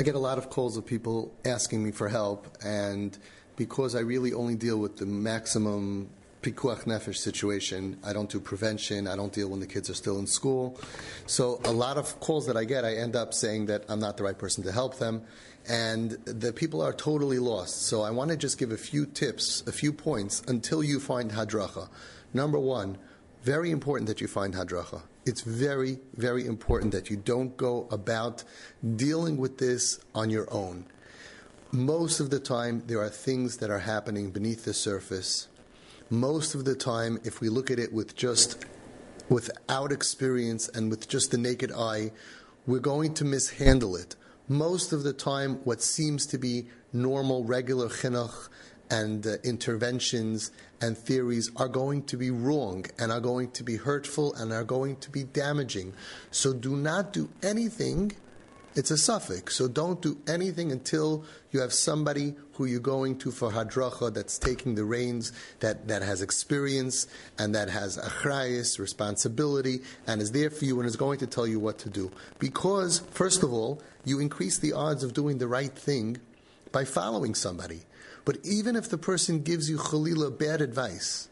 I get a lot of calls of people asking me for help, and because I really only deal with the maximum pikuach nefesh situation. I don't do prevention. I don't deal when the kids are still in school. So a lot of calls that I get, I end up saying that I'm not the right person to help them, and the people are totally lost. So I want to just give a few tips, a few points until you find hadracha. Number one, very important that you find hadracha. It's very, very important that you don't go about dealing with this on your own. Most of the time, there are things that are happening beneath the surface most of the time, if we look at it with just without experience and with just the naked eye, we're going to mishandle it. Most of the time, what seems to be normal, regular chinuch and uh, interventions and theories are going to be wrong and are going to be hurtful and are going to be damaging. So do not do anything it's a suffix. So don't do anything until you have somebody who you're going to for hadracha that's taking the reins, that, that has experience and that has achrayis, responsibility, and is there for you and is going to tell you what to do. Because, first of all, you increase the odds of doing the right thing by following somebody. But even if the person gives you chalila bad advice,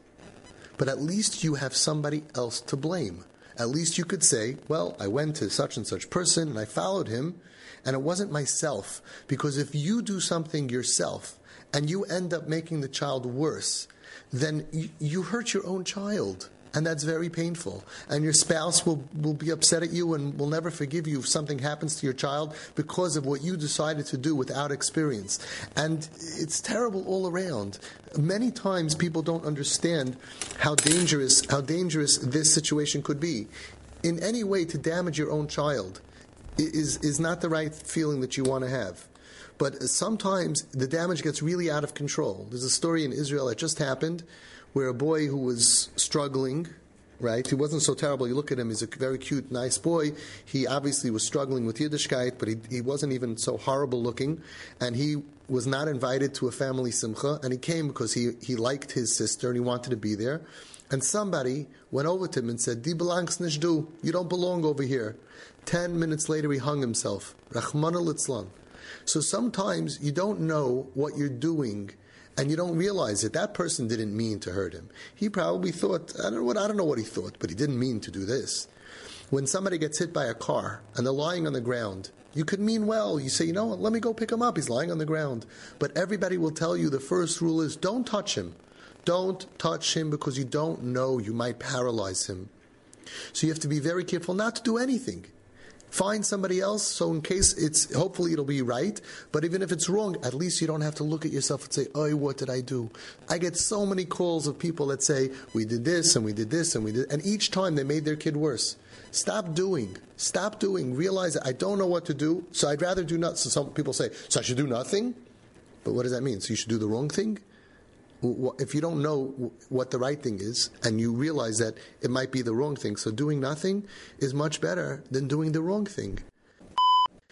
but at least you have somebody else to blame at least you could say, well, I went to such and such person and I followed him, and it wasn't myself. Because if you do something yourself and you end up making the child worse, then you, you hurt your own child and that's very painful. And your spouse will, will be upset at you and will never forgive you if something happens to your child because of what you decided to do without experience. And it's terrible all around. Many times people don't understand how dangerous how dangerous this situation could be. In any way to damage your own child is is not the right feeling that you want to have. But sometimes the damage gets really out of control. There's a story in Israel that just happened where a boy who was struggling, right? He wasn't so terrible. You look at him, he's a very cute, nice boy. He obviously was struggling with Yiddishkeit, but he, he wasn't even so horrible looking. And he was not invited to a family simcha, and he came because he, he liked his sister and he wanted to be there. And somebody went over to him and said, Di belongs nishdu, you don't belong over here. Ten minutes later, he hung himself. Rachmana litzlan. So sometimes you don't know what you're doing and you don't realize that that person didn't mean to hurt him. He probably thought, I don't know what, I don't know what he thought, but he didn't mean to do this. When somebody gets hit by a car and they're lying on the ground, you could mean well. You say, you know what, let me go pick him up. He's lying on the ground. But everybody will tell you the first rule is don't touch him. Don't touch him because you don't know you might paralyze him. So you have to be very careful not to do anything. Find somebody else, so in case it's, hopefully it'll be right, but even if it's wrong, at least you don't have to look at yourself and say, oh, what did I do? I get so many calls of people that say, we did this, and we did this, and we did, and each time they made their kid worse. Stop doing. Stop doing. Realize that I don't know what to do, so I'd rather do not. So some people say, so I should do nothing? But what does that mean? So you should do the wrong thing? If you don't know what the right thing is and you realize that it might be the wrong thing, so doing nothing is much better than doing the wrong thing.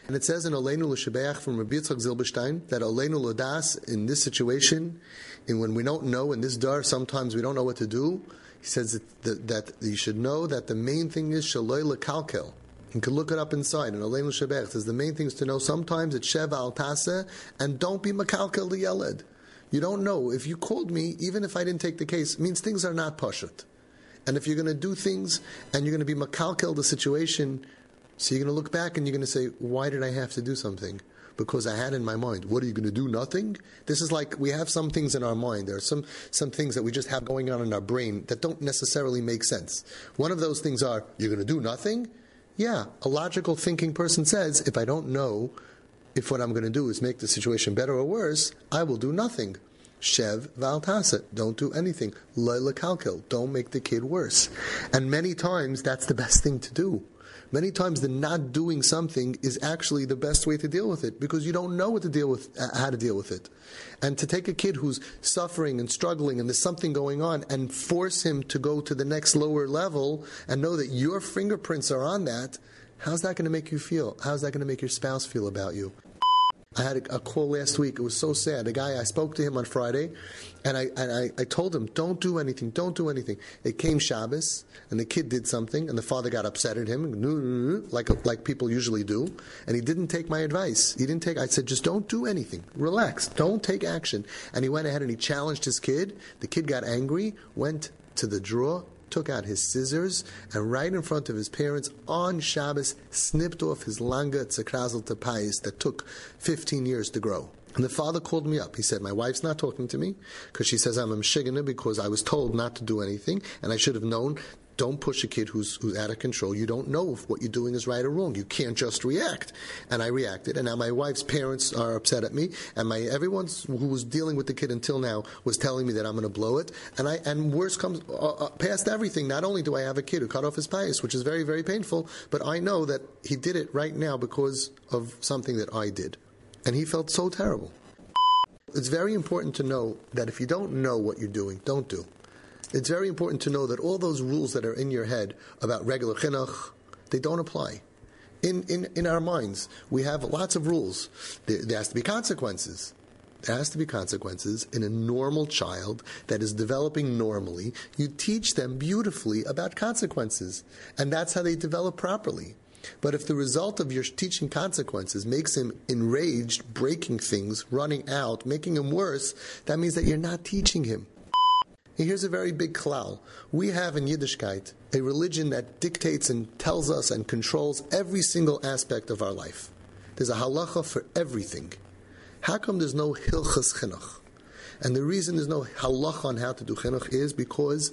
And it says in Aleinu L'Shebeach from Rabbi Yitzchak Zilberstein that Aleinu L'Das in this situation, and when we don't know in this dar, sometimes we don't know what to do. He says that, that, that you should know that the main thing is Shaloi L'Kalkel. You can look it up inside. And Aleinu L'Shebeach says the main thing is to know sometimes it's Sheva Al Tase and don't be Makalkel L'Yeled. You don't know. If you called me, even if I didn't take the case, means things are not pashut. And if you're going to do things and you're going to be makalkel the situation, so you're going to look back and you're going to say, why did I have to do something? Because I had in my mind, what are you going to do? Nothing? This is like we have some things in our mind. There are some, some things that we just have going on in our brain that don't necessarily make sense. One of those things are, you're going to do nothing? Yeah, a logical thinking person says, if I don't know if what I'm going to do is make the situation better or worse, I will do nothing. Shev valtaset, don't do anything. Leila kalkel, don't make the kid worse. And many times that's the best thing to do. Many times the not doing something is actually the best way to deal with it because you don't know what to deal with, uh, how to deal with it. And to take a kid who's suffering and struggling and there's something going on and force him to go to the next lower level and know that your fingerprints are on that, how's that going to make you feel? How's that going to make your spouse feel about you? I had a, a, call last week. It was so sad. A guy, I spoke to him on Friday, and I, and I, I told him, don't do anything, don't do anything. It came Shabbos, and the kid did something, and the father got upset at him, like, like people usually do, and he didn't take my advice. He didn't take, I said, just don't do anything. Relax. Don't take action. And he went ahead and he challenged his kid. The kid got angry, went to the drawer, took out his scissors, and right in front of his parents on Shabbos snipped off his langa tzekrazel tapayis that took 15 years to grow. And the father called me up. He said, My wife's not talking to me because she says I'm a Mshigana because I was told not to do anything and I should have known don't push a kid who's who's out of control. You don't know if what you're doing is right or wrong. You can't just react. And I reacted, and now my wife's parents are upset at me, and my everyone who was dealing with the kid until now was telling me that I'm going to blow it. And I and worse comes uh, uh, past everything. Not only do I have a kid who cut off his pious, which is very very painful, but I know that he did it right now because of something that I did, and he felt so terrible. It's very important to know that if you don't know what you're doing, don't do it's very important to know that all those rules that are in your head about regular chinuch, they don't apply. In, in, in our minds, we have lots of rules. There, there has to be consequences. There has to be consequences in a normal child that is developing normally. You teach them beautifully about consequences, and that's how they develop properly. But if the result of your teaching consequences makes him enraged, breaking things, running out, making him worse, that means that you're not teaching him. Here's a very big klal. We have in Yiddishkeit a religion that dictates and tells us and controls every single aspect of our life. There's a halacha for everything. How come there's no hilchas chinuch? And the reason there's no halacha on how to do chinuch is because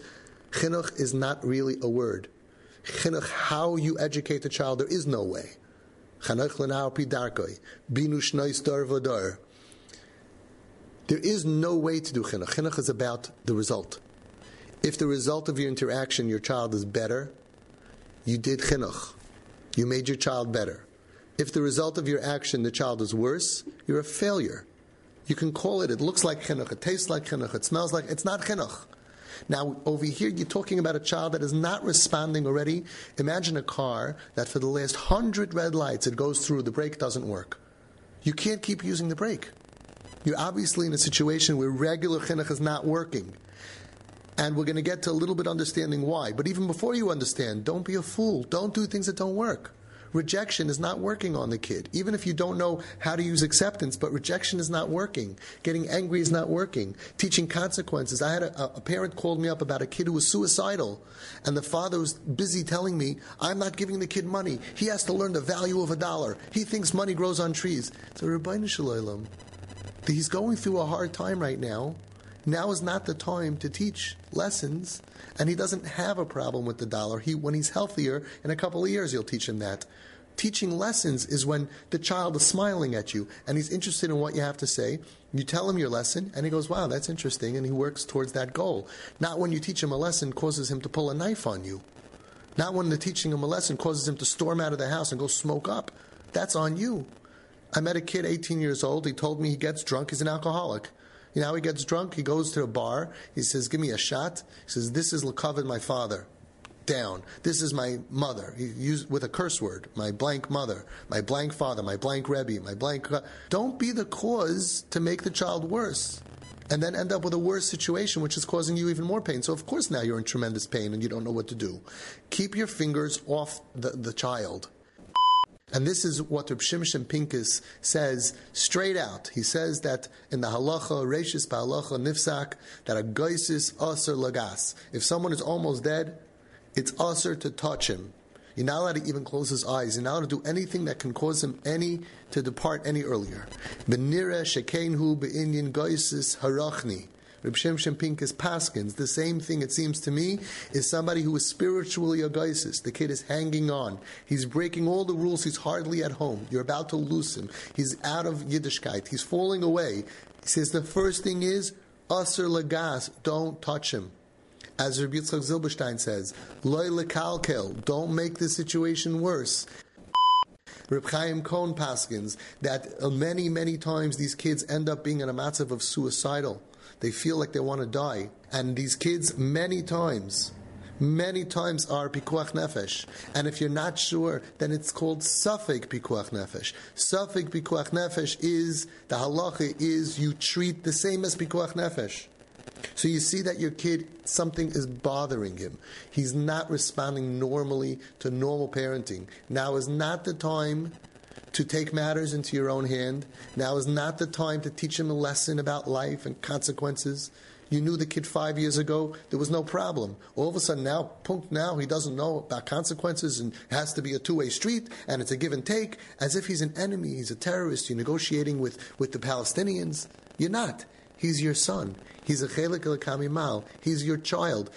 chinuch is not really a word. Chinuch, how you educate the child, there is no way. There is no way to do chinuch. Chinuch is about the result. If the result of your interaction, your child is better, you did chinuch. You made your child better. If the result of your action, the child is worse, you're a failure. You can call it, it looks like chinuch, it tastes like chinuch, it smells like, it's not chinuch. Now, over here, you're talking about a child that is not responding already. Imagine a car that for the last hundred red lights it goes through, the brake doesn't work. You can't keep using the brake. You're obviously in a situation where regular chinuch is not working. And we're going to get to a little bit understanding why. But even before you understand, don't be a fool. Don't do things that don't work. Rejection is not working on the kid. Even if you don't know how to use acceptance, but rejection is not working. Getting angry is not working. Teaching consequences. I had a, a parent called me up about a kid who was suicidal, and the father was busy telling me, I'm not giving the kid money. He has to learn the value of a dollar. He thinks money grows on trees. So, Rabbi Shalom, He's going through a hard time right now. Now is not the time to teach lessons, and he doesn't have a problem with the dollar. He, when he's healthier, in a couple of years, you'll teach him that. Teaching lessons is when the child is smiling at you and he's interested in what you have to say. You tell him your lesson, and he goes, Wow, that's interesting, and he works towards that goal. Not when you teach him a lesson causes him to pull a knife on you. Not when the teaching him a lesson causes him to storm out of the house and go smoke up. That's on you. I met a kid, 18 years old. He told me he gets drunk. He's an alcoholic. You know how he gets drunk? He goes to a bar. He says, Give me a shot. He says, This is Lakavad, my father. Down. This is my mother. He used with a curse word. My blank mother, my blank father, my blank Rebbe, my blank. Don't be the cause to make the child worse and then end up with a worse situation, which is causing you even more pain. So, of course, now you're in tremendous pain and you don't know what to do. Keep your fingers off the, the child. And this is what Reb Shimshon Pincus says straight out. He says that in the halacha, Reshis halacha nifsak, that a goisis aser lagas. If someone is almost dead, it's aser to touch him. You're not allowed to even close his eyes. You're not allowed to do anything that can cause him any to depart any earlier. Benira shekenhu be'inyan goisis harachni. Reb Shimshon Pincus Paskins, the same thing it seems to me, is somebody who is spiritually a geisis. The kid is hanging on. He's breaking all the rules. He's hardly at home. You're about to lose him. He's out of Yiddishkeit. He's falling away. He says the first thing is, Aser Lagas, don't touch him. As Rabbi Yitzchak Zilberstein says, Loy lekalkel, don't make the situation worse. Reb Chaim Cohn Paskins, that many, many times these kids end up being in a matzav of suicidal. They feel like they want to die. And these kids, many times, many times are pikuach nefesh. And if you're not sure, then it's called suffik pikuach nefesh. Suffik pikuach nefesh is, the halacha is you treat the same as pikuach nefesh. So you see that your kid, something is bothering him. He's not responding normally to normal parenting. Now is not the time to take matters into your own hand. Now is not the time to teach him a lesson about life and consequences. You knew the kid five years ago, there was no problem. All of a sudden now, punk now, he doesn't know about consequences and has to be a two-way street and it's a give and take, as if he's an enemy, he's a terrorist, you're negotiating with, with the Palestinians. You're not. He's your son. He's a chelik kamimal. He's your child.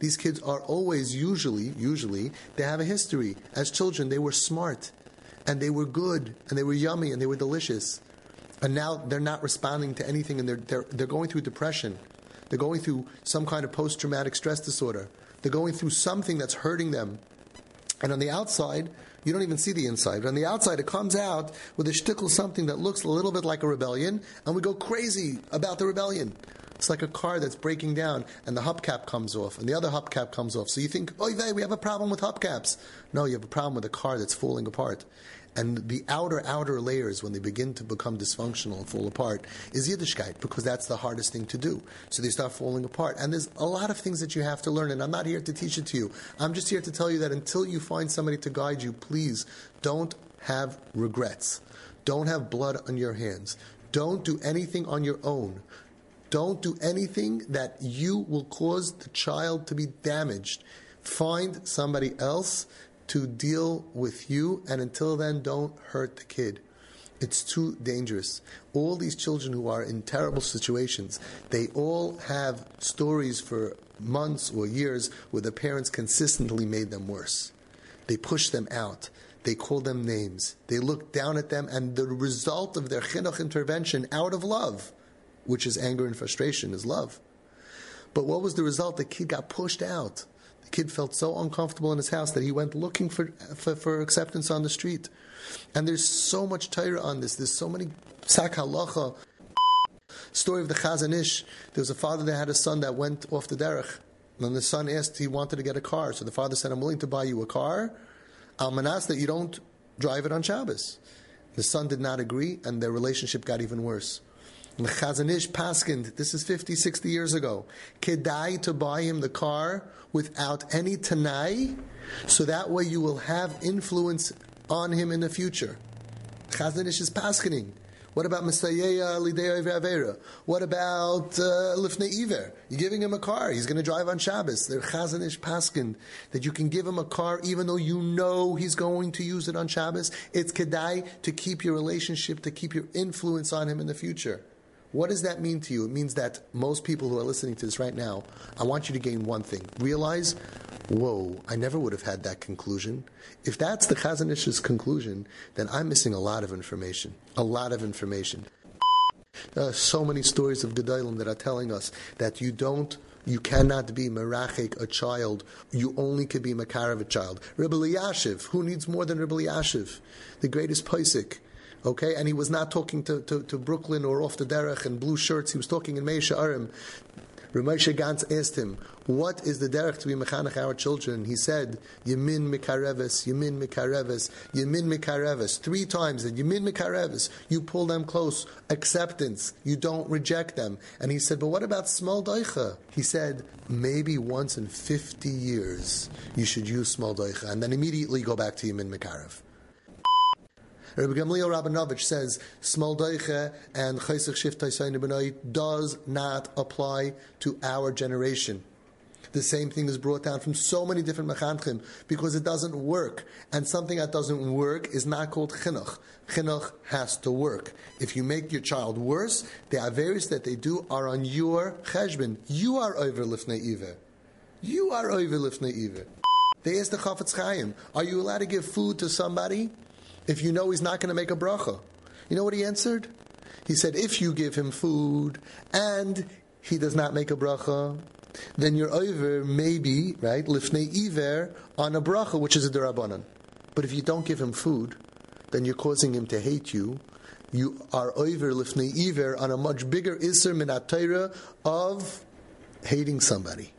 These kids are always, usually, usually, they have a history. As children, they were smart, and they were good, and they were yummy, and they were delicious. And now they're not responding to anything, and they're, they're, they're going through depression. They're going through some kind of post traumatic stress disorder. They're going through something that's hurting them. And on the outside, you don't even see the inside. But on the outside, it comes out with a shtickle something that looks a little bit like a rebellion, and we go crazy about the rebellion. It's like a car that's breaking down, and the hubcap comes off, and the other hubcap comes off. So you think, oh, we have a problem with hubcaps. No, you have a problem with a car that's falling apart. And the outer, outer layers, when they begin to become dysfunctional and fall apart, is Yiddishkeit, because that's the hardest thing to do. So they start falling apart. And there's a lot of things that you have to learn, and I'm not here to teach it to you. I'm just here to tell you that until you find somebody to guide you, please don't have regrets. Don't have blood on your hands. Don't do anything on your own. Don't do anything that you will cause the child to be damaged. Find somebody else to deal with you, and until then, don't hurt the kid. It's too dangerous. All these children who are in terrible situations, they all have stories for months or years where the parents consistently made them worse. They pushed them out. They called them names. They looked down at them, and the result of their chinuch intervention out of love, which is anger and frustration, is love. But what was the result? The kid got pushed out The kid felt so uncomfortable in his house that he went looking for, for, for acceptance on the street. And there's so much Torah on this. There's so many sak halacha. Story of the Chazon Ish. There was a father that had a son that went off the derech. And the son asked, he wanted to get a car. So the father said, I'm willing to buy you a car. Almanas that you don't drive it on Shabbos. The son did not agree, and their relationship got even worse. The Chazon Paskind, this is 50, 60 years ago, kedai to buy him the car without any tanai, so that way you will have influence on him in the future. Chazon Ish is Paskining. What about Misayeya Lideya Avera? What about uh, Iver? You're giving him a car. He's going to drive on Shabbos. They're Chazon Ish Paskin. That you can give him a car even though you know he's going to use it on Shabbos. It's Kedai to keep your relationship, to keep your influence on him in the future. What does that mean to you? It means that most people who are listening to this right now, I want you to gain one thing. Realize, whoa, I never would have had that conclusion. If that's the Chazon Ish's conclusion, then I'm missing a lot of information. A lot of information. There are so many stories of Gedalim that are telling us that you don't you cannot be merachik a child. You only can be makarav a child. Reb Elyashiv, who needs more than Reb Elyashiv? The greatest Paisik. Okay, and he was not talking to, to, to Brooklyn or off the derech and blue shirts. He was talking in Meah Shearim. Ramosha Gantz asked him, "What is the derech to be mechanech our children?" He said, "Yemin mikareves, yemin mikareves, yemin mikareves." Three times that yemin mikareves. You pull them close. Acceptance. You don't reject them. And he said, "But what about small doicha?" He said, "Maybe once in fifty years you should use small doicha, and then immediately go back to yemin mikarev." Rabbi Gamliel Rabinovich says small doiche and chaysich shiftay does not apply to our generation. The same thing is brought down from so many different mechanchim because it doesn't work. And something that doesn't work is not called chinuch. Chinuch has to work. If you make your child worse, the averis that they do are on your cheshbon. You are over lifnei iver. You are over lifnei iver. They asked the Chafetz Chaim, are you allowed to give food to somebody if you know he's not going to make a bracha? You know what he answered? He said, if you give him food and he does not make a bracha, then you're over maybe, right, lifnei iver on a bracha, which is a derabanan. But if you don't give him food, then you're causing him to hate you. You are over lifnei iver on a much bigger iser minatayra of hating somebody.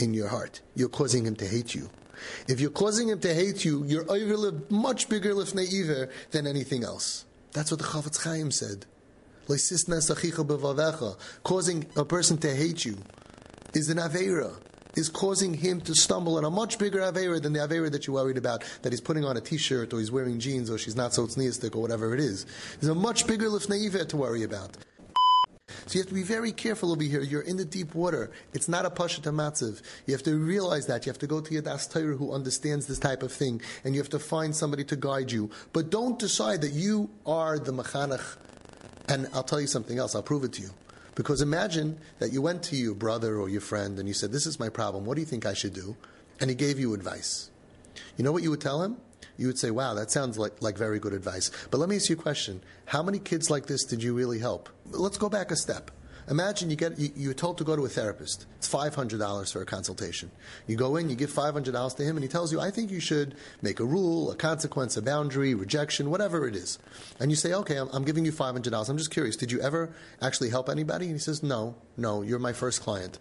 in your heart. You're causing him to hate you. If you're causing him to hate you, you're over much bigger lifnei than anything else. That's what the Chafetz Chaim said. Causing a person to hate you is an Aveira, is causing him to stumble in a much bigger Aveira than the Aveira that you're worried about, that he's putting on a t-shirt or he's wearing jeans or she's not so tzniistic or whatever it is. There's a much bigger lifnei to worry about. So you have to be very careful over here. You're in the deep water. It's not a pasha matziv. You have to realize that. You have to go to your das Torah who understands this type of thing, and you have to find somebody to guide you. But don't decide that you are the mechanech. And I'll tell you something else. I'll prove it to you. Because imagine that you went to your brother or your friend and you said, This is my problem. What do you think I should do? And he gave you advice. You know what you would tell him? You would say, Wow, that sounds like, like very good advice. But let me ask you a question. How many kids like this did you really help? Let's go back a step. Imagine you get you, you're told to go to a therapist. It's five hundred dollars for a consultation. You go in, you give five hundred dollars to him, and he tells you, "I think you should make a rule, a consequence, a boundary, rejection, whatever it is." And you say, "Okay, I'm, I'm giving you five hundred dollars. I'm just curious. Did you ever actually help anybody?" And he says, "No, no. You're my first client."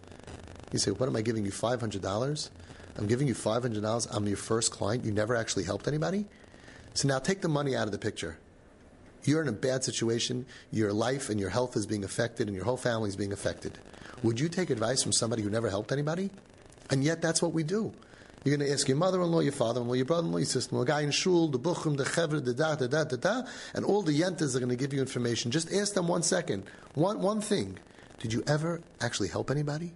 You say, "What am I giving you five hundred dollars? I'm giving you five hundred dollars. I'm your first client. You never actually helped anybody." So now take the money out of the picture you're in a bad situation, your life and your health is being affected, and your whole family is being affected. Would you take advice from somebody who never helped anybody? And yet, that's what we do. You're going to ask your mother-in-law, your father-in-law, your brother-in-law, your sister-in-law, a guy in shul, the buchum, the chevre, the da, da, da, da, da, and all the yentas are going to give you information. Just ask them one second, one, one thing. Did you ever actually help anybody?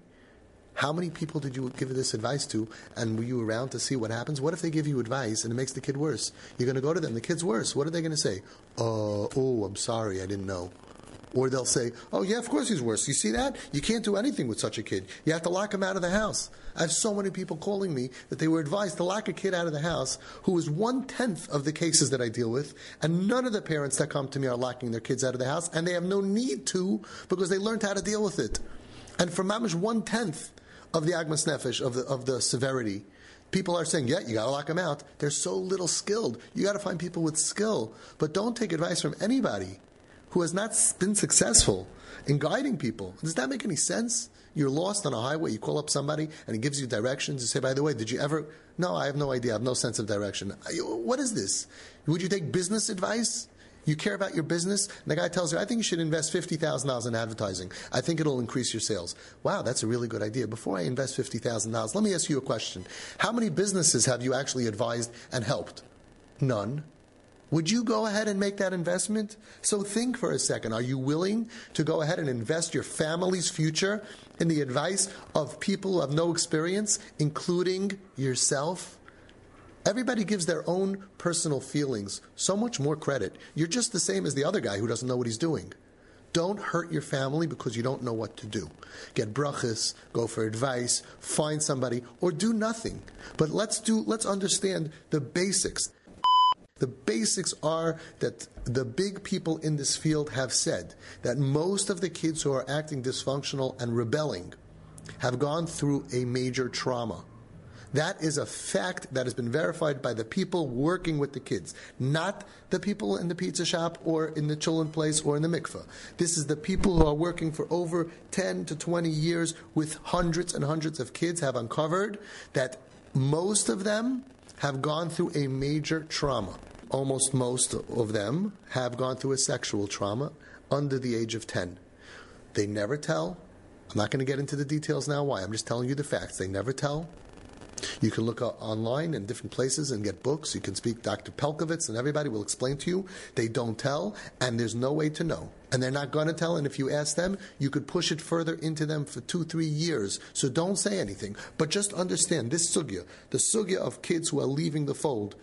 How many people did you give this advice to, and were you around to see what happens? What if they give you advice and it makes the kid worse? You're going to go to them, the kid's worse. What are they going to say? Uh, oh, I'm sorry, I didn't know. Or they'll say, oh, yeah, of course he's worse. You see that? You can't do anything with such a kid. You have to lock him out of the house. I have so many people calling me that they were advised to lock a kid out of the house who is one tenth of the cases that I deal with, and none of the parents that come to me are locking their kids out of the house, and they have no need to because they learned how to deal with it. And for mamish one tenth, of the agmas nefesh, of the, of the severity. People are saying, yeah, you got to lock them out. They're so little skilled. You got to find people with skill. But don't take advice from anybody who has not been successful in guiding people. Does that make any sense? You're lost on a highway, you call up somebody and he gives you directions. You say, by the way, did you ever? No, I have no idea. I have no sense of direction. What is this? Would you take business advice? You care about your business, and the guy tells you, I think you should invest $50,000 in advertising. I think it'll increase your sales. Wow, that's a really good idea. Before I invest $50,000, let me ask you a question. How many businesses have you actually advised and helped? None. Would you go ahead and make that investment? So think for a second. Are you willing to go ahead and invest your family's future in the advice of people who have no experience, including yourself? Everybody gives their own personal feelings so much more credit. You're just the same as the other guy who doesn't know what he's doing. Don't hurt your family because you don't know what to do. Get brachas, go for advice, find somebody, or do nothing. But let's do let's understand the basics. The basics are that the big people in this field have said that most of the kids who are acting dysfunctional and rebelling have gone through a major trauma. That is a fact that has been verified by the people working with the kids, not the people in the pizza shop or in the children place or in the mikveh. This is the people who are working for over 10 to 20 years with hundreds and hundreds of kids have uncovered that most of them have gone through a major trauma. Almost most of them have gone through a sexual trauma under the age of 10. They never tell. I'm not going to get into the details now why. I'm just telling you the facts. They never tell. You can look online in different places and get books. You can speak Dr. Pelcovitz, and everybody will explain to you. They don't tell, and there's no way to know. And they're not going to tell, and if you ask them, you could push it further into them for two, three years. So don't say anything. But just understand this sugya, the sugya of kids who are leaving the fold,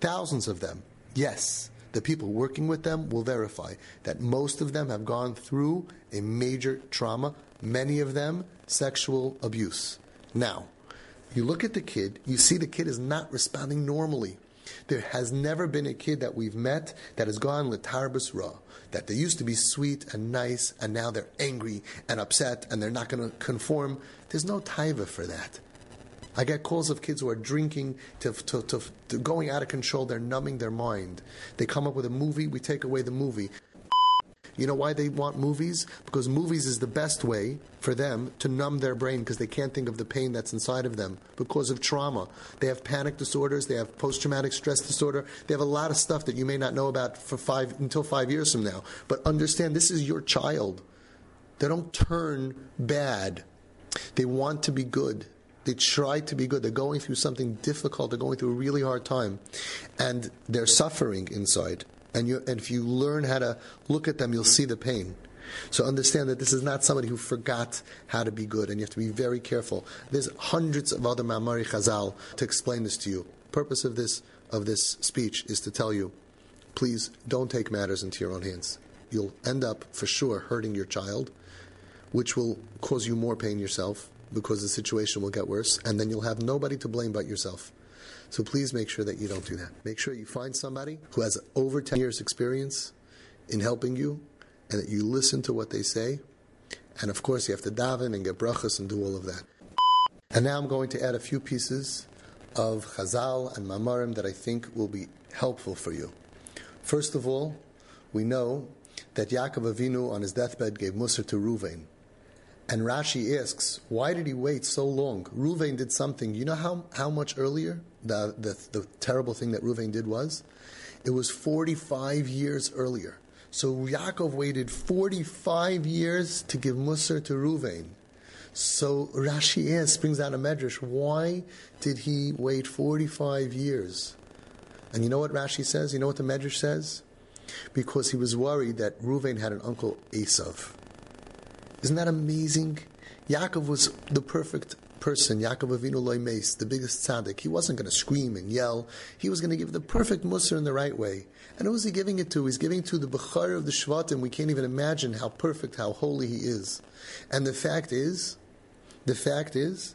thousands of them, yes, the people working with them will verify that most of them have gone through a major trauma, many of them sexual abuse. Now, you look at the kid, you see the kid is not responding normally. There has never been a kid that we've met that has gone letarbus ra, that they used to be sweet and nice, and now they're angry and upset, and they're not going to conform. There's no taiva for that. I get calls of kids who are drinking to, to, to, to going out of control. They're numbing their mind. They come up with a movie, we take away the movie. You know why they want movies? Because movies is the best way for them to numb their brain because they can't think of the pain that's inside of them because of trauma. They have panic disorders, they have post traumatic stress disorder, they have a lot of stuff that you may not know about for five until five years from now. But understand this is your child. They don't turn bad. They want to be good. They try to be good. They're going through something difficult. They're going through a really hard time. And they're suffering inside. And, you, and if you learn how to look at them, you'll see the pain. So understand that this is not somebody who forgot how to be good, and you have to be very careful. There's hundreds of other Mamari Chazal to explain this to you. Purpose of this of this speech is to tell you, please don't take matters into your own hands. You'll end up for sure hurting your child, which will cause you more pain yourself because the situation will get worse, and then you'll have nobody to blame but yourself. So please make sure that you don't do that. Make sure you find somebody who has over 10 years' experience in helping you and that you listen to what they say. And of course, you have to daven and get brachas and do all of that. And now I'm going to add a few pieces of chazal and mamarim that I think will be helpful for you. First of all, we know that Yaakov Avinu on his deathbed gave Musar to Ruvain. And Rashi asks, why did he wait so long? Ruvain did something. You know how, how much earlier the, the, the terrible thing that Ruvain did was? It was 45 years earlier. So Yaakov waited 45 years to give Musar to Ruvain. So Rashi asks, brings out a medrash, why did he wait 45 years? And you know what Rashi says? You know what the medrash says? Because he was worried that Ruvain had an uncle Esav. Isn't that amazing? Yaakov was the perfect person, Yaakov Avinu meis, the biggest tzaddik. He wasn't going to scream and yell. He was going to give the perfect musar in the right way. And who is he giving it to? He's giving it to the Bechar of the Shvatim. We can't even imagine how perfect, how holy he is. And the fact is, the fact is,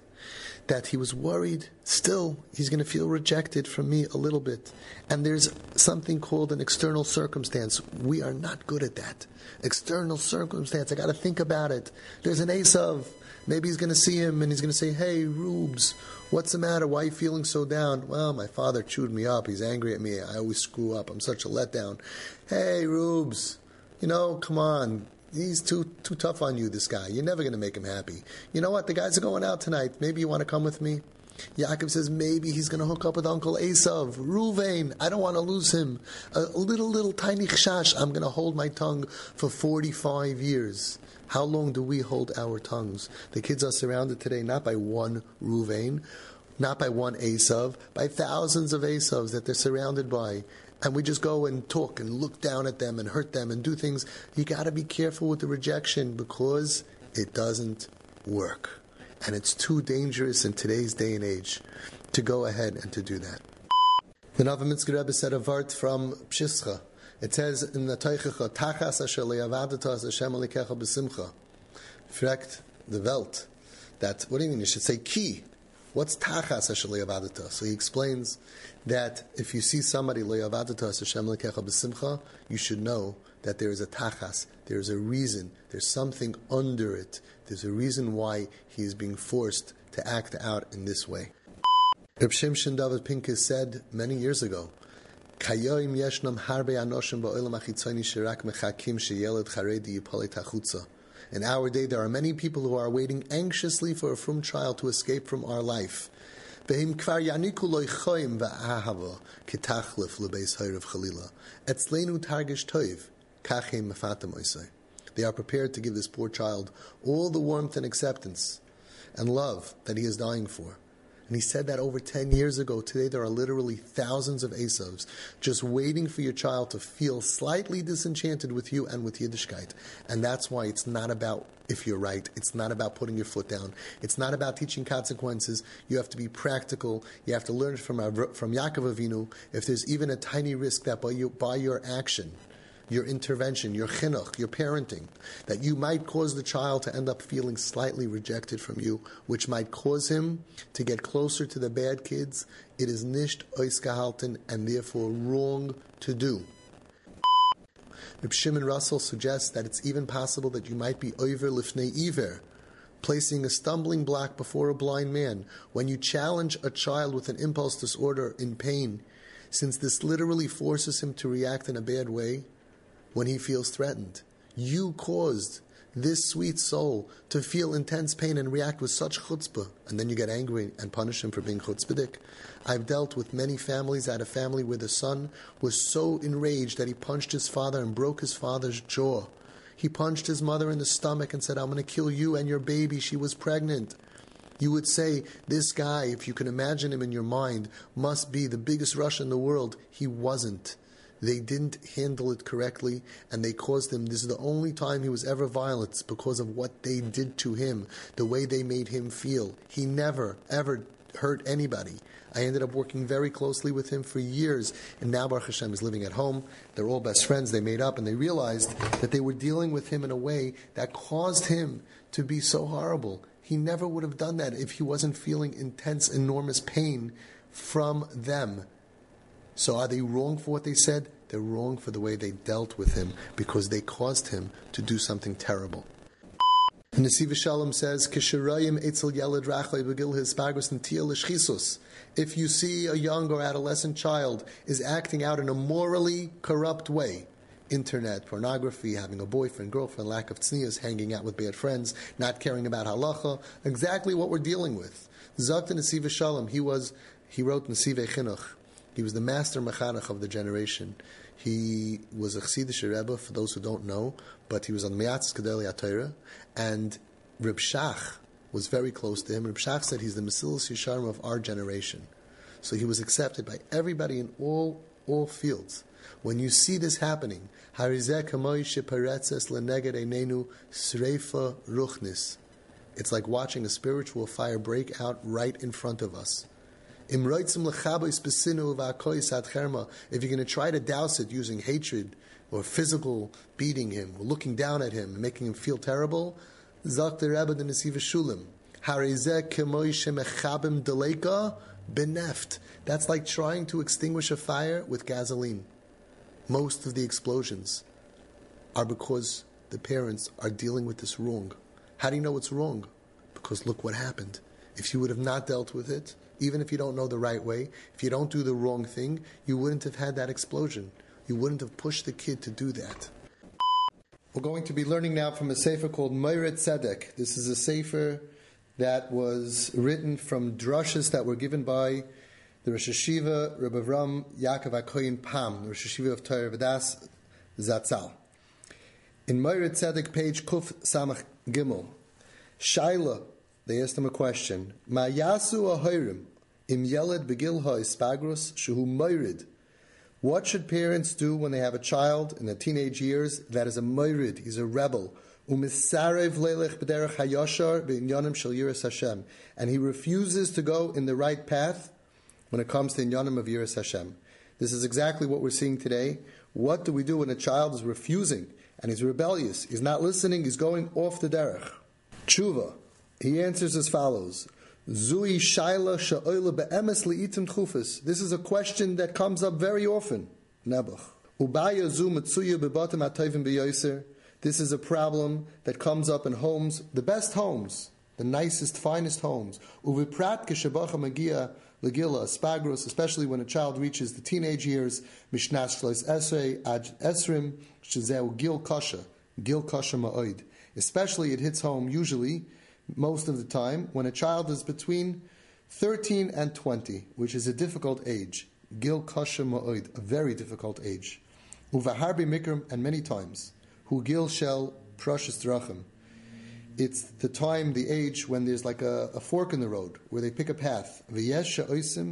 that he was worried still he's going to feel rejected from me a little bit. And there's something called an external circumstance. We are not good at that. External circumstance, I got to think about it. There's an ace of, Maybe he's going to see him and he's going to say, Hey, Rubes, what's the matter? Why are you feeling so down? Well, my father chewed me up. He's angry at me. I always screw up. I'm such a letdown. Hey, Rubes, you know, come on. He's too too tough on you, this guy. You're never going to make him happy. You know what? The guys are going out tonight. Maybe you want to come with me? Yaakov says maybe he's going to hook up with Uncle Esav, Ruvain. I don't want to lose him. A little, little tiny chash. I'm going to hold my tongue for 45 years. How long do we hold our tongues? The kids are surrounded today not by one Ruvain, not by one Esav, by thousands of Esavs that they're surrounded by. And we just go and talk and look down at them and hurt them and do things. You got to be careful with the rejection because it doesn't work. And it's too dangerous in today's day and age to go ahead and to do that. The Novominsker Rebbe said a vart from Pshischa. It says in the Teichecha, Tachas asher leyavadatas Hashem alikecha besimcha. Frekt the Welt. That, what do you mean? You should say ki. What's tachas leyavadata? So he explains that if you see somebody leyavadata Hashem alikecha besimcha, you should know that there is a tachas, there is a reason, there's something under it. There's a reason why he is being forced to act out in this way. Reb Shimshon David Pincus said many years ago, Kayoim yeshnam harbe anoshim ba'olam achitzoni shirak mechakim sheyeled charedi yipole tachutza. In our day, there are many people who are waiting anxiously for a frum child to escape from our life. They are prepared to give this poor child all the warmth and acceptance and love that he is dying for. And he said that over 10 years ago. Today, there are literally thousands of Esavs just waiting for your child to feel slightly disenchanted with you and with Yiddishkeit. And that's why it's not about if you're right. It's not about putting your foot down. It's not about teaching consequences. You have to be practical. You have to learn from, uh, from Yaakov Avinu. If there's even a tiny risk that by, you, by your action, your intervention, your chinuch, your parenting, that you might cause the child to end up feeling slightly rejected from you, which might cause him to get closer to the bad kids, it is nisht oisgehalten and therefore wrong to do. Reb Shimon Russell suggests that it's even possible that you might be over lifnei iver, placing a stumbling block before a blind man. When you challenge a child with an impulse disorder in pain, since this literally forces him to react in a bad way, when he feels threatened. You caused this sweet soul to feel intense pain and react with such chutzpah, and then you get angry and punish him for being chutzpahdik. I've dealt with many families. Had a family where the son was so enraged that he punched his father and broke his father's jaw. He punched his mother in the stomach and said, I'm going to kill you and your baby. She was pregnant. You would say, This guy, if you can imagine him in your mind, must be the biggest Russian in the world. He wasn't. They didn't handle it correctly and they caused him. This is the only time he was ever violent because of what they did to him, the way they made him feel. He never, ever hurt anybody. I ended up working very closely with him for years, and now Baruch Hashem is living at home. They're all best friends. They made up, and they realized that they were dealing with him in a way that caused him to be so horrible. He never would have done that if he wasn't feeling intense, enormous pain from them. So are they wrong for what they said? They're wrong for the way they dealt with him because they caused him to do something terrible. Nesiva Shalom says, If you see a young or adolescent child is acting out in a morally corrupt way, internet, pornography, having a boyfriend, girlfriend, lack of tznias, hanging out with bad friends, not caring about halacha, exactly what we're dealing with. Zakt Nesiva Shalom, he was, he wrote Nesive Chinuch, he was the master mechanech of the generation. He was a Chassidish Rebbe, for those who don't know, but he was on Miatz Kedeli Atayra, and Reb Shach was very close to him. Reb Shach said he's the Mesilas Yesharim of our generation. So he was accepted by everybody in all, all fields. When you see this happening, it's like watching a spiritual fire break out right in front of us. If you're going to try to douse it using hatred or physical beating him, or looking down at him, and making him feel terrible. That's like trying to extinguish a fire with gasoline. Most of the explosions are because the parents are dealing with this wrong. How do you know it's wrong? Because look what happened. If you would have not dealt with it, even if you don't know the right way, if you don't do the wrong thing, you wouldn't have had that explosion. You wouldn't have pushed the kid to do that. We're going to be learning now from a sefer called Moiret Tzedek. This is a sefer that was written from drushes that were given by the Rosh Hashiva, Rabbi Avram Yaakov Akoyin Pam, the Rosh Hashiva of Torah Vadas Zatzal. In Moiret Tzedek, page Kuf Samach Gimel, Shaila, they asked him a question. Ma yasu ahirim im yeled begilha ispagrus shehu moirid. What should parents do when they have a child in the teenage years that is a moirid, he's a rebel, um Hashem, and he refuses to go in the right path when it comes to inyanim of yiras Hashem. This is exactly what we're seeing today. What do we do when a child is refusing and he's rebellious? He's not listening. He's going off the derech. Tshuva. He answers as follows. Zui shaila be'emes li'itim tchufis. This is a question that comes up very often. Nebuch. Ubaya zu bebatim atoivim beyoser. This is a problem that comes up in homes, the best homes, the nicest, finest homes. Uviprat magia legila spagros, especially when a child reaches the teenage years. Mishnas shlois esrei esrim shezeu gil kasha, gil kasha ma'oid. Especially it hits home usually most of the time when a child is between 13 and 20, which is a difficult age. Gil kasha ma'oid, a very difficult age. Uvaharbi mikram, and many times. Hu gil shel precious drachim. It's the time, the age when there's like a, a fork in the road where they pick a path. V'yesh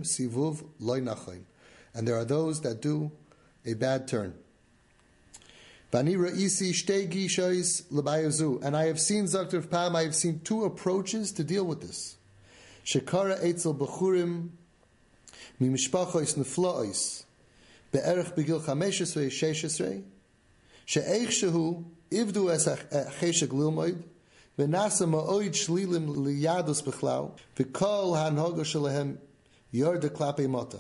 sivuv loy And there are those that do a bad turn. And I have seen Zakter of Pam, I have seen two approaches to deal with this. Shekara Eitzel Bechurim Mimishpachois Neflois Be'erech Begil Chameshesrei Sheshesrei She'eich Shehu Ivdu Es Cheshek Lilmoid V'nasa Ma'oid Shlilim Liyadus Bechlau V'kol Hanhoga Shalehem Yorda Klape Mota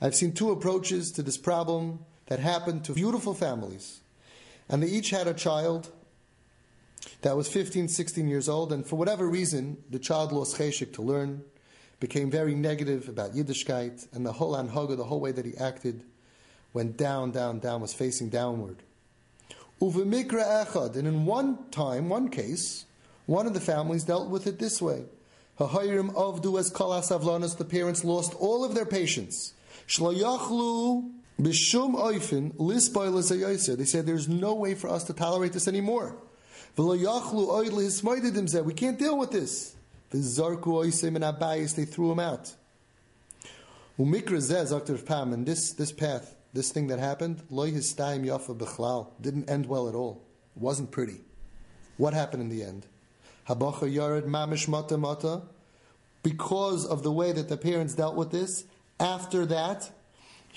I've seen two approaches to this problem that happened to beautiful families. And they each had a child that was 15, 16 years old, and for whatever reason, the child lost cheshik to learn, became very negative about Yiddishkeit, and the whole anhaga, the whole way that he acted, went down, down, down, was facing downward. Uvemikra echad. And in one time, one case, one of the families dealt with it this way. Ha'hayrim avdu as kol asavlanas, the parents lost all of their patience. Shlayachlu b'shum oifin lisboil They said there's no way for us to tolerate this anymore. We can't deal with this. And abayis, they threw him out. And this, this path, this thing that happened, didn't end well at all. It wasn't pretty. What happened in the end? Habacha yared mamish mata mata. Because of the way that the parents dealt with this, after that,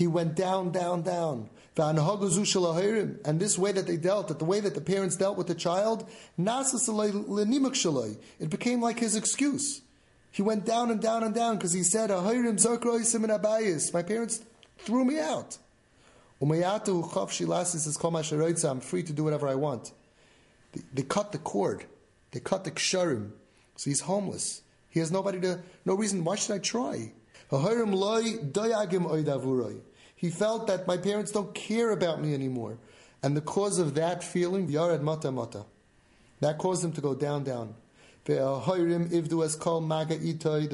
he went down, down, down. And this way that they dealt, that the way that the parents dealt with the child, it became like his excuse. He went down and down and down because he said, My parents threw me out. I'm free to do whatever I want. They, they cut the cord. They cut the ksharim. So he's homeless. He has nobody to, no reason. Why should I try? He felt that my parents don't care about me anymore. And the cause of that feeling, Yarad Mata Mata, that caused him to go down, down. The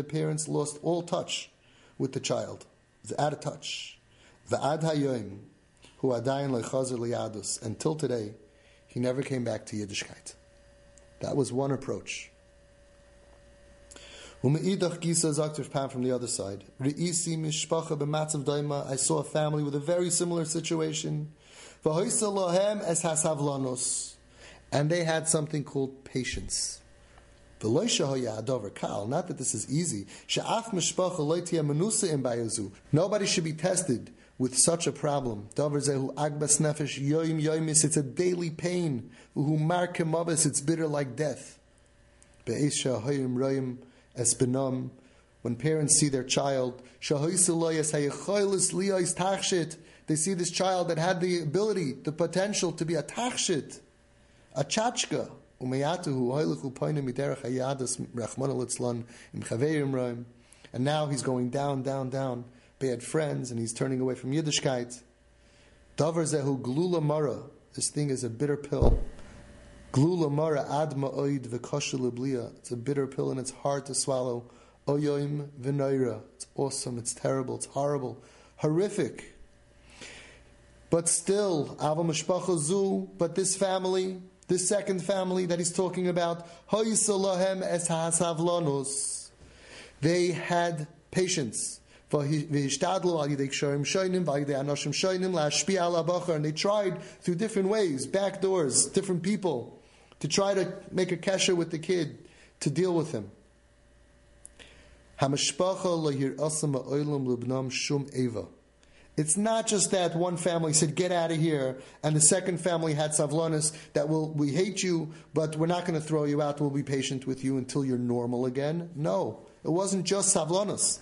parents lost all touch with the child. It's out of touch. Until today, he never came back to Yiddishkeit. That was one approach. Gisa from the other side. Re'isi mishpacha daima. I saw a family with a very similar situation. Es hasavlanos. And they had something called patience. Not that this is easy. Nobody should be tested with such a problem. It's a daily pain. It's bitter like death esbenam, when parents see their child, they see this child that had the ability, the potential to be a tachshit, a chachka, and now he's going down, down, down. Bad friends, and he's turning away from Yiddishkeit. Davar zehu. This thing is a bitter pill. Glula mara adma oid v'kosha It's a bitter pill and it's hard to swallow. Oyoim v'noira. It's awesome. It's terrible. It's horrible. Horrific. But still, Ava Mishpacha Zu, but this family, this second family that he's talking about, Hoyisalahem es ha'asavlanus. They had patience. And they tried through different ways, back doors, different people to try to make a kesher with the kid, to deal with him. It's not just that one family said, get out of here, and the second family had savlonis that will, we hate you, but we're not going to throw you out, we'll be patient with you until you're normal again. No, it wasn't just savlonis.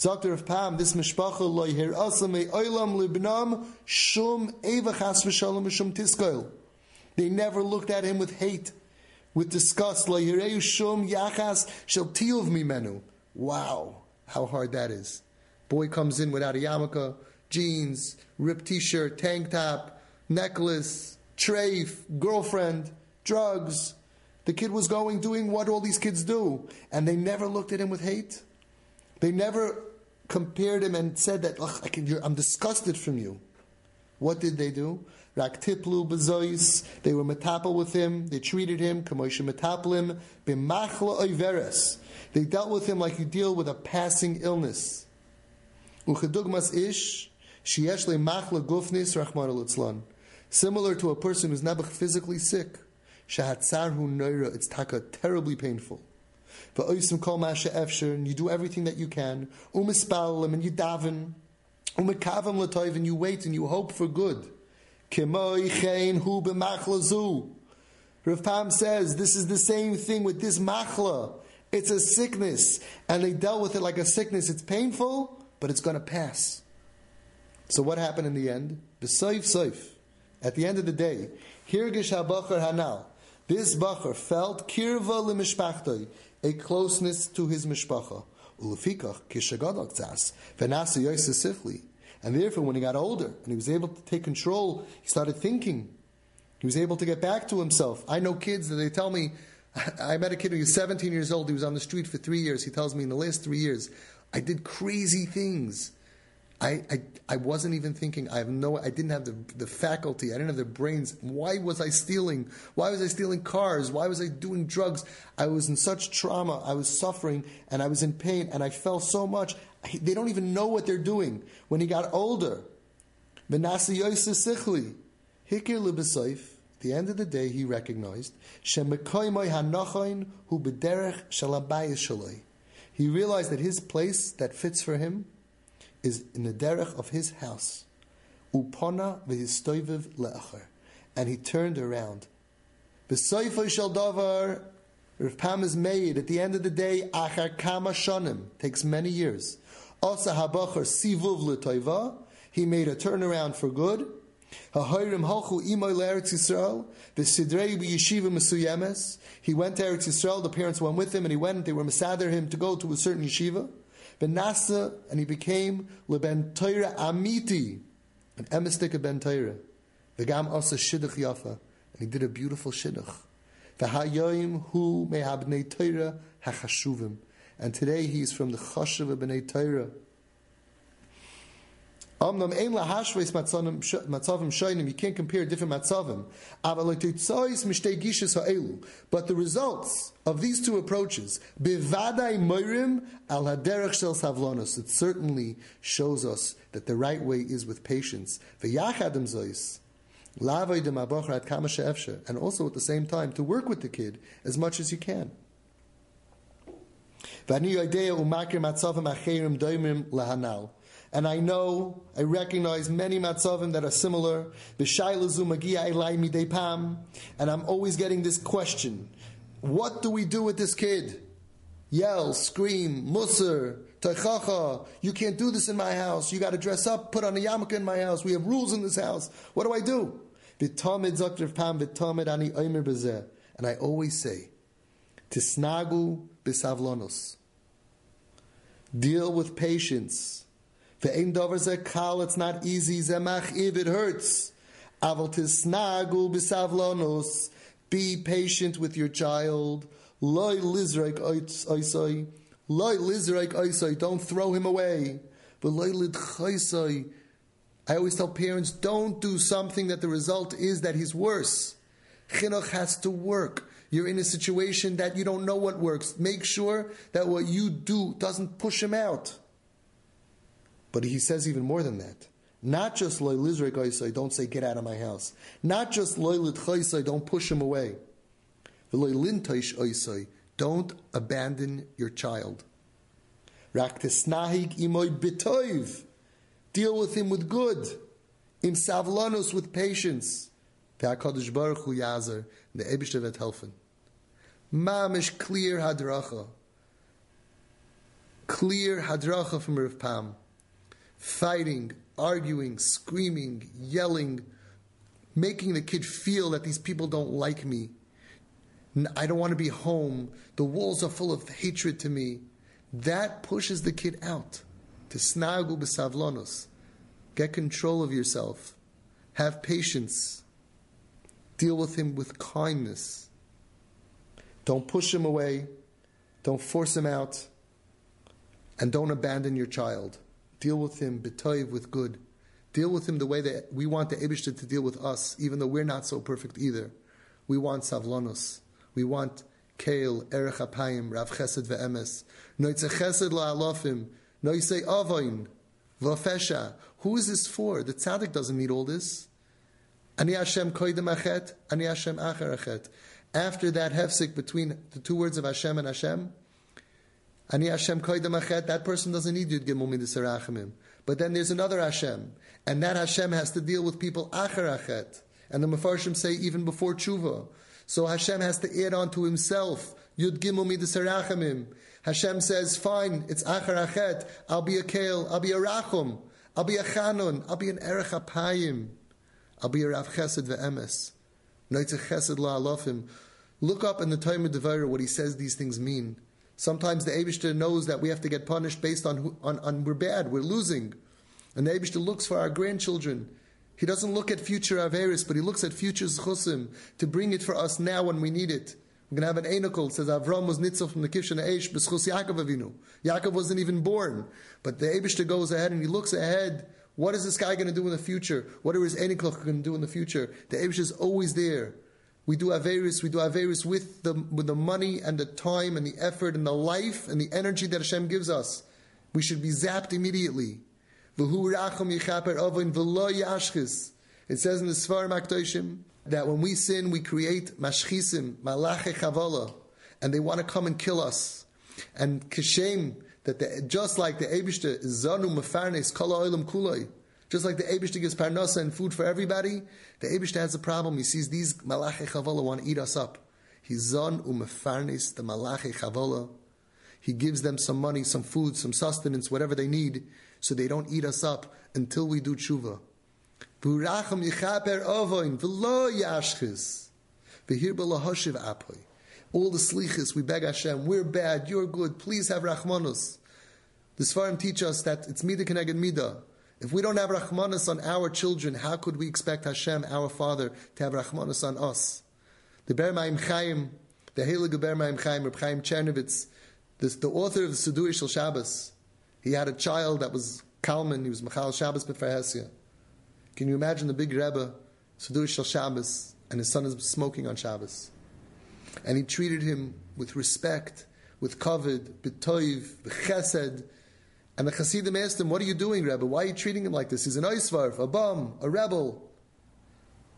Dr. of Pam, this mishpacha lo yir asame oilam libnam shum eva chas v'shalom shum tiskoil. They never looked at him with hate, with disgust. Wow, how hard that is. Boy comes in without a yarmulke, jeans, ripped t-shirt, tank top, necklace, trafe, girlfriend, drugs. The kid was going, doing what all these kids do. And they never looked at him with hate. They never compared him and said that, I am disgusted from you. What did they do? Raktiplu bezois. They were metapel with him. They treated him kamoisha metaplim b'machla oiveres. They dealt with him like you deal with a passing illness. Uchedugmas ish sheyesh machla gufnis rachmar lutzlan. Similar to a person who's never physically sick. Shahatzarhu noira. It's taka terribly painful. Va'oisim kol masha. And you do everything that you can. Umispalim and you daven. Umekavam latoiv and you wait and you hope for good. Rav Pam says this is the same thing with this machla. It's a sickness, and they dealt with it like a sickness. It's painful, but it's going to pass. So what happened in the end? The saif saif. At the end of the day, hirgish habachar hanal. This bacher felt kirva lemishpachtoi, a closeness to his mishpacha. Ulefikach kishagadok tzas v'nasa yosef and therefore, when he got older and he was able to take control, he started thinking. He was able to get back to himself. I know kids that they tell me, I met a kid who was 17 years old. He was on the street for three years. He tells me in the last three years, I did crazy things. I, I, I wasn't even thinking. I have no. I didn't have the, the faculty. I didn't have the brains. Why was I stealing? Why was I stealing cars? Why was I doing drugs? I was in such trauma. I was suffering and I was in pain and I felt so much. They don't even know what they're doing. When he got older. At the end of the day, he recognized He realized that his place that fits for him is in the derech of his house. Upona. And he turned around. Rav Pam is made at the end of the day, achar kama shonim, takes many years. Asa habacher sivuv l'toiva, he made a turnaround for good. Ha'hoirim halchu imoy le'eretz Yisrael, v'sidrei b'yeshiva mesuyemes. He went to Eretz Yisrael, the parents went with him, and he went, they were mesader him to go to a certain yeshiva. Benasa, and he became Leben Torah Amiti, an emistik of Ben Torah. V'gam asa shidduch yafa, and he did a beautiful shidduch. V'hayoyim hu mehabnei Torah hachashuvim, and today he's from the chashuv of Bnei Torah. You can't compare different. But the results of these two approaches, it certainly shows us that the right way is with patience. Zois. And also at the same time to work with the kid as much as you can. And I know, I recognize many matzavim that are similar. And I'm always getting this question. What do we do with this kid? Yell, scream, musr, taichacha, you can't do this in my house. You got to dress up, put on a yarmulke in my house. We have rules in this house. What do I do? And I always say, tisnagu bisavlonos. Deal with patience. Ve'ein dover ze kal, it's not easy, Zemach if it hurts. Aval tisnagu bisavlonos, be patient with your child. Loi lizraik oisoi, loi lizraik oisoi, don't throw him away. V'loi lidchaisoi, I always tell parents, don't do something that the result is that he's worse. Chinuch has to work. You're in a situation that you don't know what works. Make sure that what you do doesn't push him out. But he says even more than that. Not just loy lizrek don't say get out of my house. Not just loy litchaisai, don't push him away. Loy lintaish don't abandon your child. Rak tesnahig imoy bitoiv, deal with him with good. Im savlanus with patience. Ve'akadosh baruch hu yazer, the ebishter vet helfen. Mamish clear hadracha. Clear hadracha from Rav Pam fighting, arguing, screaming, yelling, making the kid feel that these people don't like me. I don't want to be home. The walls are full of hatred to me. That pushes the kid out. To snagu b'savlonos. Get control of yourself. Have patience. Deal with him with kindness. Don't push him away. Don't force him out. And don't abandon your child. Deal with him b'toiv with good. Deal with him the way that we want the Ebishter to deal with us, even though we're not so perfect either. We want savlonos. We want keil, erech apayim, rav chesed ve'emes. Noitze chesed la'alofim. Noitze avoin. V'fesha. Who is this for? The tzaddik doesn't need all this. Ani Hashem koidem achet, ani Hashem acher achet. After that hefsik between the two words of Hashem and Hashem, Ani Hashem koidem achet, that person doesn't need to give mumi the But then there's another Hashem, and that Hashem has to deal with people acher achet. And the Mefarshim say even before tshuva. So Hashem has to add on to himself, Yud Gimel Midas Hashem says, fine, it's Acher Achet, I'll be a Kale, I'll be a Rachum, I'll be a Chanun, I'll be an Erech Apayim, I'll be a Rav Chesed Ve'emes. Noitze Chesed La'alofim. Look up in the Tomer Devorah what he says these things mean. Sometimes the Abishter knows that we have to get punished based on, on, on we're bad, we're losing. And the Abishter looks for our grandchildren. He doesn't look at future Averis, but he looks at future Zchusim to bring it for us now when we need it. We're going to have an Enokel, says Avram was Nitzah from the Kivshan Eish, B'schus Yaakov Avinu. Yaakov wasn't even born. But the Abishta goes ahead and he looks ahead. What is this guy going to do in the future? What are his Enokel going to do in the future? The Abishta is always there. We do Averis, we do Averis with the, with the money and the time and the effort and the life and the energy that Hashem gives us. We should be zapped immediately. It says in the Svar Makdoshim that when we sin, we create mashchisim, malache chavala, and they want to come and kill us. And kishem, that the, just like the Ebishter zanu mefarnes kala oilam kuloi, just like the Ebishter gives parnasa and food for everybody, the Ebishter has a problem. He sees these malache chavala want to eat us up. He zon umefarnes the malache chavala. He gives them some money, some food, some sustenance, whatever they need so they don't eat us up until we do tshuva. Yichaper v'lo yashchis v'hir apoy. All the slichas, we beg Hashem, we're bad, you're good, please have rachmanus. The Svarim teach us that it's mida keneged mida. If we don't have rachmanus on our children, how could we expect Hashem, our Father, to have rachmanus on us? The Ber Maim Chaim, the Heilige Ber Maim Chaim, Reb Chaim Chernovitz, the, author of the Siddur Shel Shabbos, he had a child that was Kalman, he was Michal Shabbos B'Farhesia. Can you imagine the big Rebbe, Siddur Shal Shabbos, and his son is smoking on Shabbos? And he treated him with respect, with kavod, b'toiv, b'chesed. And the Hasidim asked him, What are you doing, Rebbe? Why are you treating him like this? He's an Eisvarf, a bum, a rebel.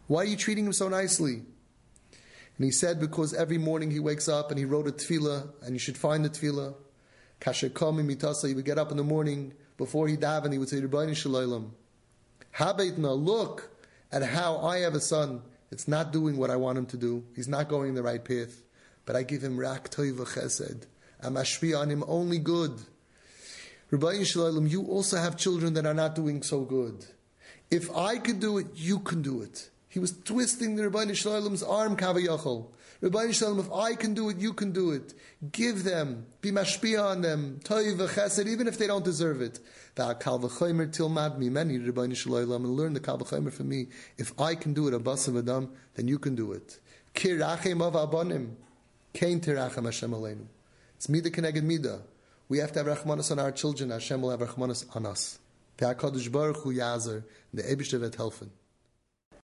Why are you treating him so nicely? And he said, Because every morning he wakes up and he wrote a tefillah, and you should find the tefillah. Kasher Kami Mitasa, he would get up in the morning before he davened, he would say, Ribono Shel Olam, look at how I have a son. It's not doing what I want him to do. He's not going the right path. But I give him rak toiva chesed. I'm ashpi on him only good. Ribono Shel Olam, you also have children that are not doing so good. If I could do it, you can do it. He was twisting the Ribono Shel Olam's arm, Kavayachol. Ribono Shel Olam, if I can do it, you can do it. Give them, be mashpia on them, toiv chesed, even if they don't deserve it. Kal v'chomer tilmad mimeni, Ribono Shel Olam, and learn the kal v'chomer from me. If I can do it, abasav adam, then you can do it. Kirachem av abonim, kein tirachem Hashem aleinu. It's mida keneged mida. We have to have rachmanis on our children. Hashem will have rachmanis on us. The Hakadosh Baruch Hu Yazer, the Eibishter helfen.